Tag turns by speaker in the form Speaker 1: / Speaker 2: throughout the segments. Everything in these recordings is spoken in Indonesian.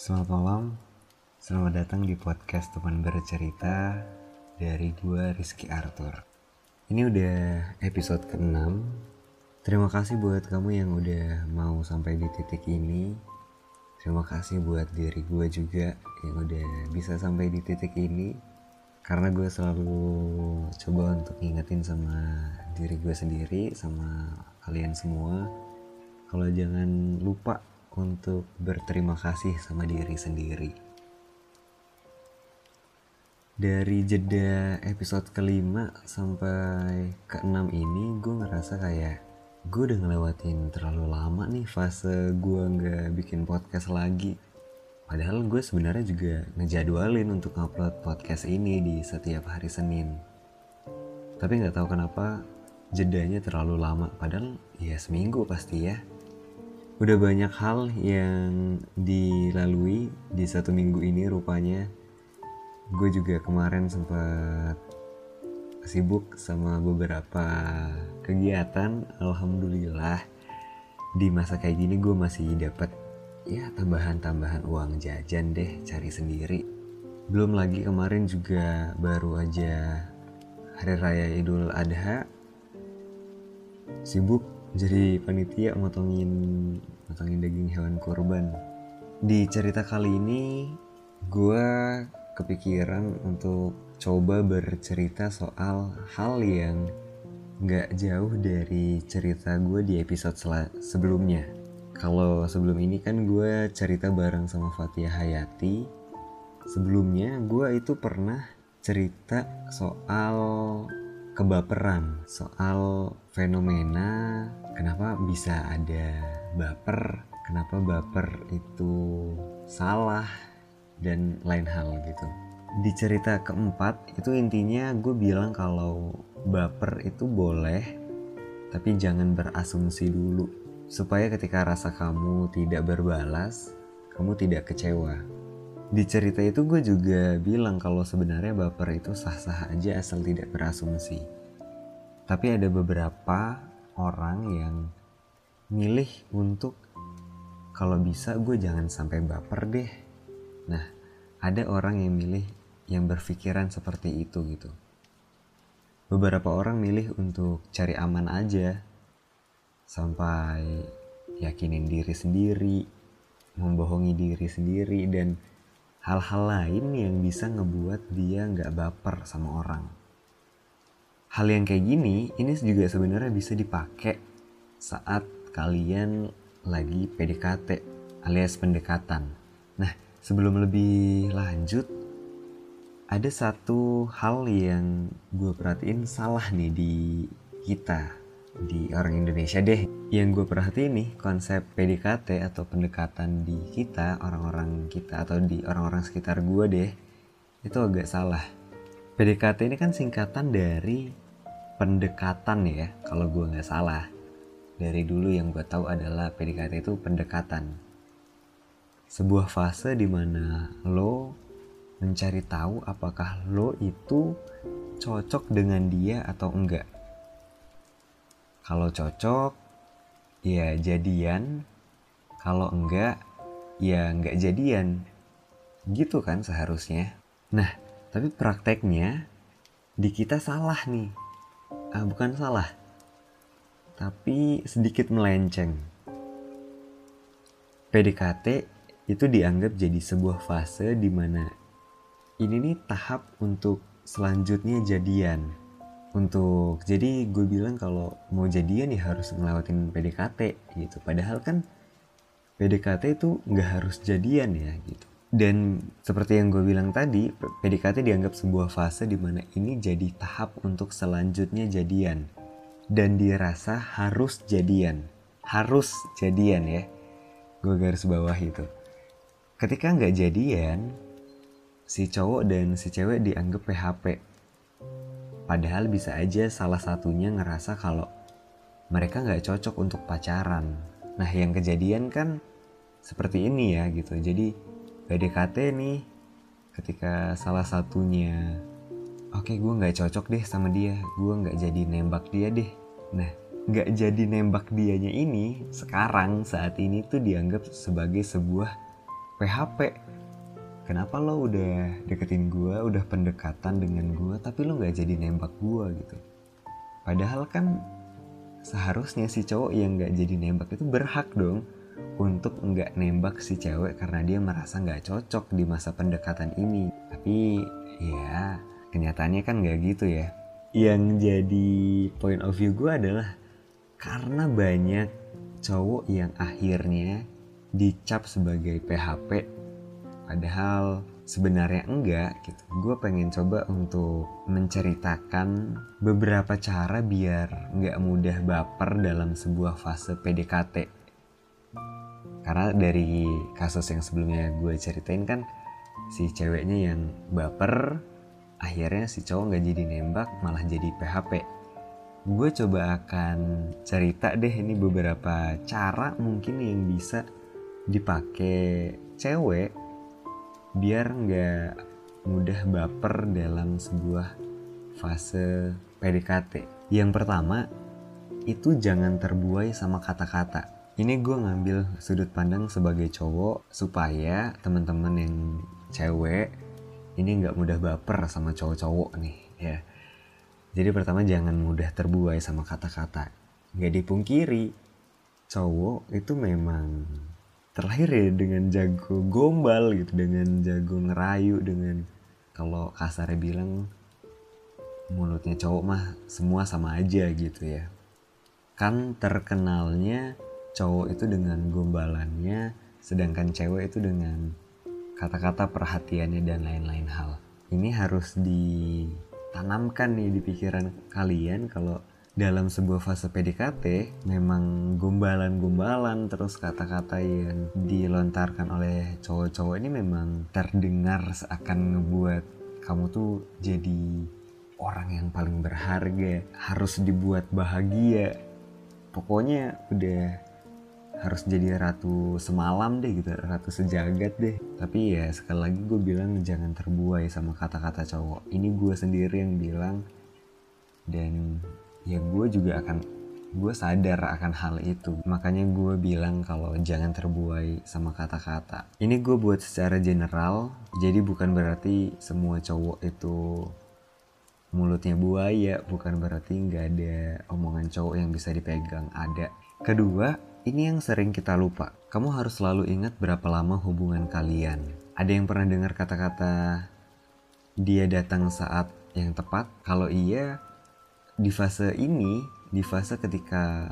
Speaker 1: Selamat malam, selamat datang di podcast teman bercerita dari gua Rizky Arthur. Ini udah episode ke-6. Terima kasih buat kamu yang udah mau sampai di titik ini. Terima kasih buat diri gue juga yang udah bisa sampai di titik ini. Karena gue selalu coba untuk ngingetin sama diri gue sendiri, sama kalian semua. Kalau jangan lupa untuk berterima kasih sama diri sendiri. Dari jeda episode kelima sampai keenam ini gue ngerasa kayak gue udah ngelewatin terlalu lama nih fase gue nggak bikin podcast lagi. Padahal gue sebenarnya juga ngejadwalin untuk upload podcast ini di setiap hari Senin. Tapi nggak tahu kenapa jedanya terlalu lama. Padahal ya seminggu pasti ya udah banyak hal yang dilalui di satu minggu ini rupanya. Gue juga kemarin sempat sibuk sama beberapa kegiatan alhamdulillah. Di masa kayak gini gue masih dapat ya tambahan-tambahan uang jajan deh cari sendiri. Belum lagi kemarin juga baru aja hari raya idul adha. Sibuk jadi panitia motongin motongin daging hewan kurban. Di cerita kali ini gue kepikiran untuk coba bercerita soal hal yang gak jauh dari cerita gue di episode sebelumnya. Kalau sebelum ini kan gue cerita bareng sama Fatia Hayati. Sebelumnya gue itu pernah cerita soal kebaperan, soal fenomena kenapa bisa ada baper, kenapa baper itu salah dan lain hal gitu. Di cerita keempat itu intinya gue bilang kalau baper itu boleh tapi jangan berasumsi dulu supaya ketika rasa kamu tidak berbalas kamu tidak kecewa di cerita itu gue juga bilang kalau sebenarnya baper itu sah-sah aja asal tidak berasumsi. Tapi ada beberapa orang yang milih untuk kalau bisa gue jangan sampai baper deh. Nah, ada orang yang milih yang berpikiran seperti itu gitu. Beberapa orang milih untuk cari aman aja sampai yakinin diri sendiri, membohongi diri sendiri dan hal-hal lain yang bisa ngebuat dia nggak baper sama orang. Hal yang kayak gini, ini juga sebenarnya bisa dipakai saat kalian lagi PDKT alias pendekatan. Nah, sebelum lebih lanjut, ada satu hal yang gue perhatiin salah nih di kita di orang Indonesia deh yang gue perhatiin nih konsep PDKT atau pendekatan di kita orang-orang kita atau di orang-orang sekitar gue deh itu agak salah. PDKT ini kan singkatan dari pendekatan ya kalau gue nggak salah. Dari dulu yang gue tahu adalah PDKT itu pendekatan. Sebuah fase di mana lo mencari tahu apakah lo itu cocok dengan dia atau enggak. Kalau cocok, ya jadian. Kalau enggak, ya enggak jadian. Gitu kan seharusnya. Nah, tapi prakteknya di kita salah nih. Ah, bukan salah. Tapi sedikit melenceng. PDKT itu dianggap jadi sebuah fase di mana ini nih tahap untuk selanjutnya jadian untuk jadi gue bilang kalau mau jadian ya harus ngelewatin PDKT gitu. Padahal kan PDKT itu nggak harus jadian ya gitu. Dan seperti yang gue bilang tadi PDKT dianggap sebuah fase di mana ini jadi tahap untuk selanjutnya jadian. Dan dirasa harus jadian. Harus jadian ya. Gue garis bawah itu. Ketika nggak jadian si cowok dan si cewek dianggap PHP Padahal bisa aja salah satunya ngerasa kalau mereka nggak cocok untuk pacaran. Nah yang kejadian kan seperti ini ya gitu. Jadi PDKT nih ketika salah satunya oke okay, gue nggak cocok deh sama dia gue nggak jadi nembak dia deh nah nggak jadi nembak dianya ini sekarang saat ini tuh dianggap sebagai sebuah PHP kenapa lo udah deketin gue udah pendekatan dengan gue tapi lo nggak jadi nembak gue gitu? Padahal kan seharusnya si cowok yang nggak jadi nembak itu berhak dong untuk nggak nembak si cewek karena dia merasa nggak cocok di masa pendekatan ini. Tapi ya kenyataannya kan nggak gitu ya. Yang jadi point of view gue adalah karena banyak cowok yang akhirnya dicap sebagai PHP padahal sebenarnya enggak gitu. Gue pengen coba untuk menceritakan beberapa cara biar nggak mudah baper dalam sebuah fase PDKT karena dari kasus yang sebelumnya gue ceritain kan si ceweknya yang baper akhirnya si cowok nggak jadi nembak malah jadi PHP gue coba akan cerita deh ini beberapa cara mungkin yang bisa dipakai cewek biar nggak mudah baper dalam sebuah fase PDKT yang pertama itu jangan terbuai sama kata-kata. Ini gue ngambil sudut pandang sebagai cowok supaya teman-teman yang cewek ini nggak mudah baper sama cowok-cowok nih ya. Jadi pertama jangan mudah terbuai sama kata-kata. Nggak dipungkiri cowok itu memang terlahir ya dengan jago gombal gitu dengan jago ngerayu dengan kalau kasarnya bilang mulutnya cowok mah semua sama aja gitu ya. Kan terkenalnya cowok itu dengan gombalannya sedangkan cewek itu dengan kata-kata perhatiannya dan lain-lain hal. Ini harus ditanamkan nih di pikiran kalian kalau dalam sebuah fase PDKT memang gombalan-gombalan terus kata-kata yang dilontarkan oleh cowok-cowok ini memang terdengar seakan ngebuat kamu tuh jadi orang yang paling berharga harus dibuat bahagia. Pokoknya udah harus jadi ratu semalam deh gitu ratu sejagat deh. Tapi ya sekali lagi gue bilang jangan terbuai sama kata-kata cowok. Ini gue sendiri yang bilang dan ya gue juga akan gue sadar akan hal itu makanya gue bilang kalau jangan terbuai sama kata-kata ini gue buat secara general jadi bukan berarti semua cowok itu mulutnya buaya bukan berarti nggak ada omongan cowok yang bisa dipegang ada kedua ini yang sering kita lupa. Kamu harus selalu ingat berapa lama hubungan kalian. Ada yang pernah dengar kata-kata dia datang saat yang tepat? Kalau iya, di fase ini, di fase ketika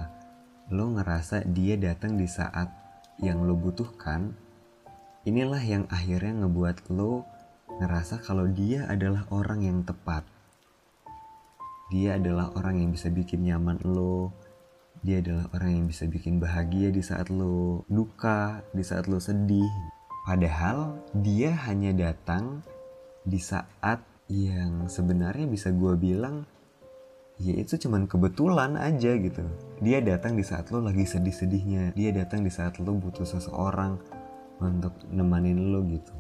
Speaker 1: lo ngerasa dia datang di saat yang lo butuhkan, inilah yang akhirnya ngebuat lo ngerasa kalau dia adalah orang yang tepat. Dia adalah orang yang bisa bikin nyaman lo, dia adalah orang yang bisa bikin bahagia di saat lo duka, di saat lo sedih. Padahal dia hanya datang di saat yang sebenarnya bisa gue bilang ya itu cuman kebetulan aja gitu. Dia datang di saat lo lagi sedih-sedihnya. Dia datang di saat lo butuh seseorang untuk nemanin lo gitu.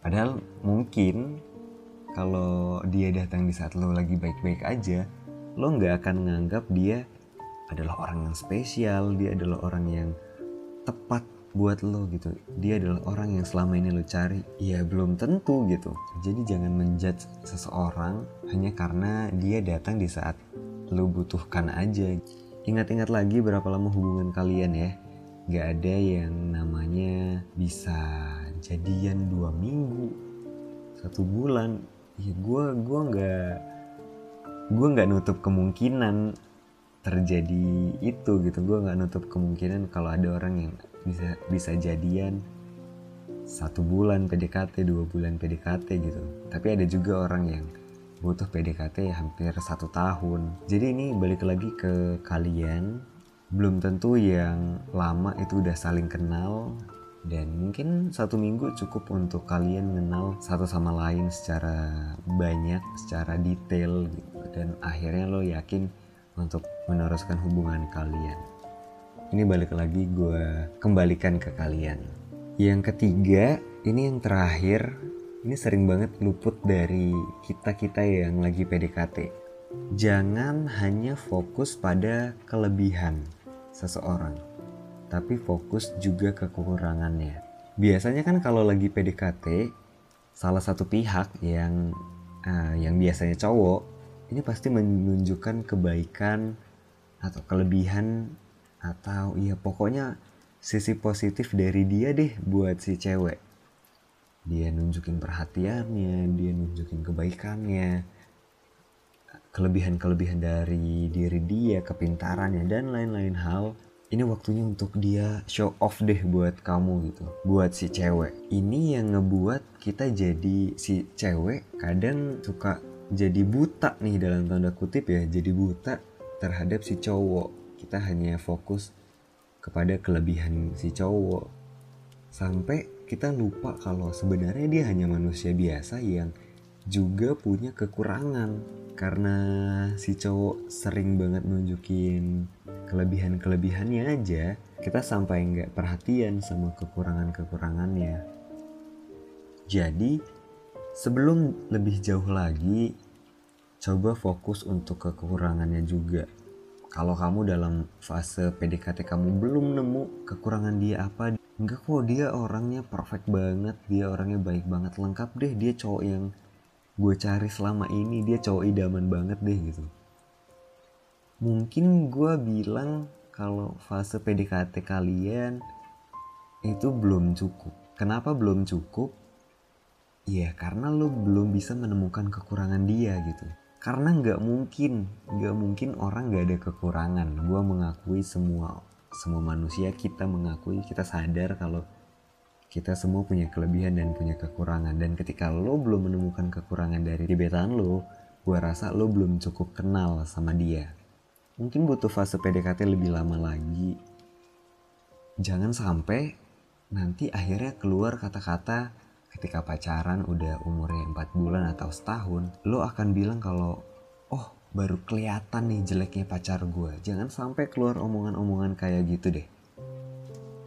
Speaker 1: Padahal mungkin kalau dia datang di saat lo lagi baik-baik aja, lo nggak akan nganggap dia adalah orang yang spesial, dia adalah orang yang tepat buat lo gitu. Dia adalah orang yang selama ini lo cari. Ya belum tentu gitu. Jadi jangan menjudge seseorang hanya karena dia datang di saat lo butuhkan aja. Ingat-ingat lagi berapa lama hubungan kalian ya. Gak ada yang namanya bisa jadian dua minggu, satu bulan. Ya gue gue nggak gue nggak nutup kemungkinan terjadi itu gitu gue nggak nutup kemungkinan kalau ada orang yang bisa bisa jadian satu bulan PDKT dua bulan PDKT gitu. Tapi ada juga orang yang butuh PDKT hampir satu tahun. Jadi ini balik lagi ke kalian. Belum tentu yang lama itu udah saling kenal. Dan mungkin satu minggu cukup untuk kalian mengenal satu sama lain secara banyak secara detail gitu. Dan akhirnya lo yakin untuk meneruskan hubungan kalian. Ini balik lagi gue kembalikan ke kalian. Yang ketiga, ini yang terakhir, ini sering banget luput dari kita-kita yang lagi PDKT. Jangan hanya fokus pada kelebihan seseorang, tapi fokus juga ke kekurangannya. biasanya kan kalau lagi PDKT salah satu pihak yang uh, yang biasanya cowok ini pasti menunjukkan kebaikan atau kelebihan atau ya pokoknya sisi positif dari dia deh buat si cewek. Dia nunjukin perhatiannya dia nunjukin kebaikannya kelebihan-kelebihan dari diri dia kepintarannya dan lain-lain hal. Ini waktunya untuk dia show off deh buat kamu gitu buat si cewek. Ini yang ngebuat kita jadi si cewek kadang suka jadi buta nih dalam tanda kutip ya jadi buta terhadap si cowok kita hanya fokus kepada kelebihan si cowok. Sampai kita lupa kalau sebenarnya dia hanya manusia biasa yang juga punya kekurangan. Karena si cowok sering banget nunjukin kelebihan-kelebihannya aja kita sampai nggak perhatian sama kekurangan-kekurangannya. Jadi sebelum lebih jauh lagi coba fokus untuk kekurangannya juga kalau kamu dalam fase PDKT kamu belum nemu kekurangan dia apa enggak kok dia orangnya perfect banget dia orangnya baik banget lengkap deh dia cowok yang gue cari selama ini dia cowok idaman banget deh gitu. Mungkin gue bilang kalau fase PDKT kalian itu belum cukup. Kenapa belum cukup? Ya karena lo belum bisa menemukan kekurangan dia gitu karena nggak mungkin nggak mungkin orang nggak ada kekurangan. Gue mengakui semua semua manusia kita mengakui kita sadar kalau kita semua punya kelebihan dan punya kekurangan. Dan ketika lo belum menemukan kekurangan dari gebetan lo gue rasa lo belum cukup kenal sama dia. Mungkin butuh fase PDKT lebih lama lagi. Jangan sampai nanti akhirnya keluar kata-kata ketika pacaran udah umurnya 4 bulan atau setahun lo akan bilang kalau oh baru kelihatan nih jeleknya pacar gue jangan sampai keluar omongan-omongan kayak gitu deh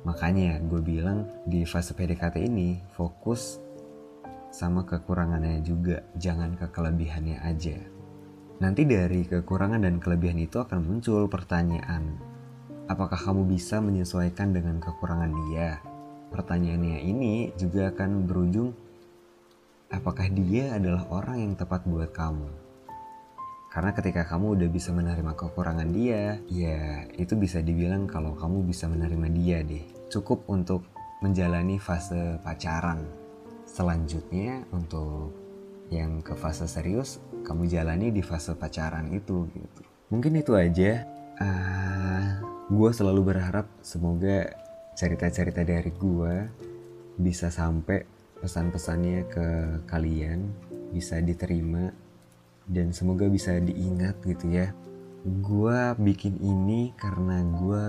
Speaker 1: Makanya gue bilang di fase PDKT ini fokus sama kekurangannya juga, jangan ke kelebihannya aja. Nanti dari kekurangan dan kelebihan itu akan muncul pertanyaan, apakah kamu bisa menyesuaikan dengan kekurangan dia? Pertanyaannya ini juga akan berujung, apakah dia adalah orang yang tepat buat kamu? Karena ketika kamu udah bisa menerima kekurangan dia, ya itu bisa dibilang kalau kamu bisa menerima dia deh. Cukup untuk menjalani fase pacaran. Selanjutnya untuk yang ke fase serius, kamu jalani di fase pacaran itu gitu. Mungkin itu aja. Uh, ah, gue selalu berharap semoga cerita-cerita dari gue bisa sampai pesan-pesannya ke kalian, bisa diterima dan semoga bisa diingat gitu ya. Gue bikin ini karena gue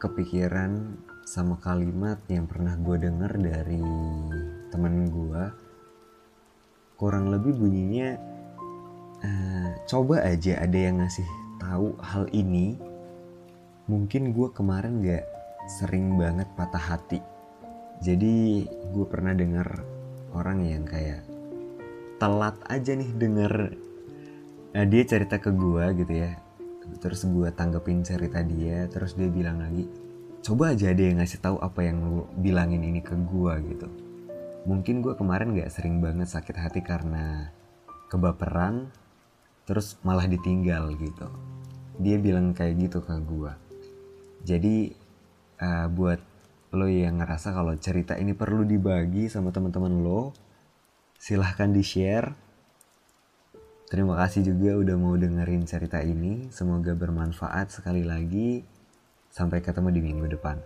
Speaker 1: kepikiran sama kalimat yang pernah gue denger dari temen gue kurang lebih bunyinya uh, coba aja ada yang ngasih tahu hal ini. Mungkin gue kemarin gak sering banget patah hati. Jadi gue pernah dengar orang yang kayak telat aja nih denger. Nah, dia cerita ke gue gitu ya. Terus gue tanggepin cerita dia terus dia bilang lagi coba aja dia ngasih tahu apa yang lu bilangin ini ke gue gitu. Mungkin gue kemarin gak sering banget sakit hati karena kebaperan terus malah ditinggal gitu. Dia bilang kayak gitu ke gue jadi uh, buat lo yang ngerasa kalau cerita ini perlu dibagi sama teman-teman lo silahkan di share terima kasih juga udah mau dengerin cerita ini. Semoga bermanfaat sekali lagi. Sampai ketemu di minggu depan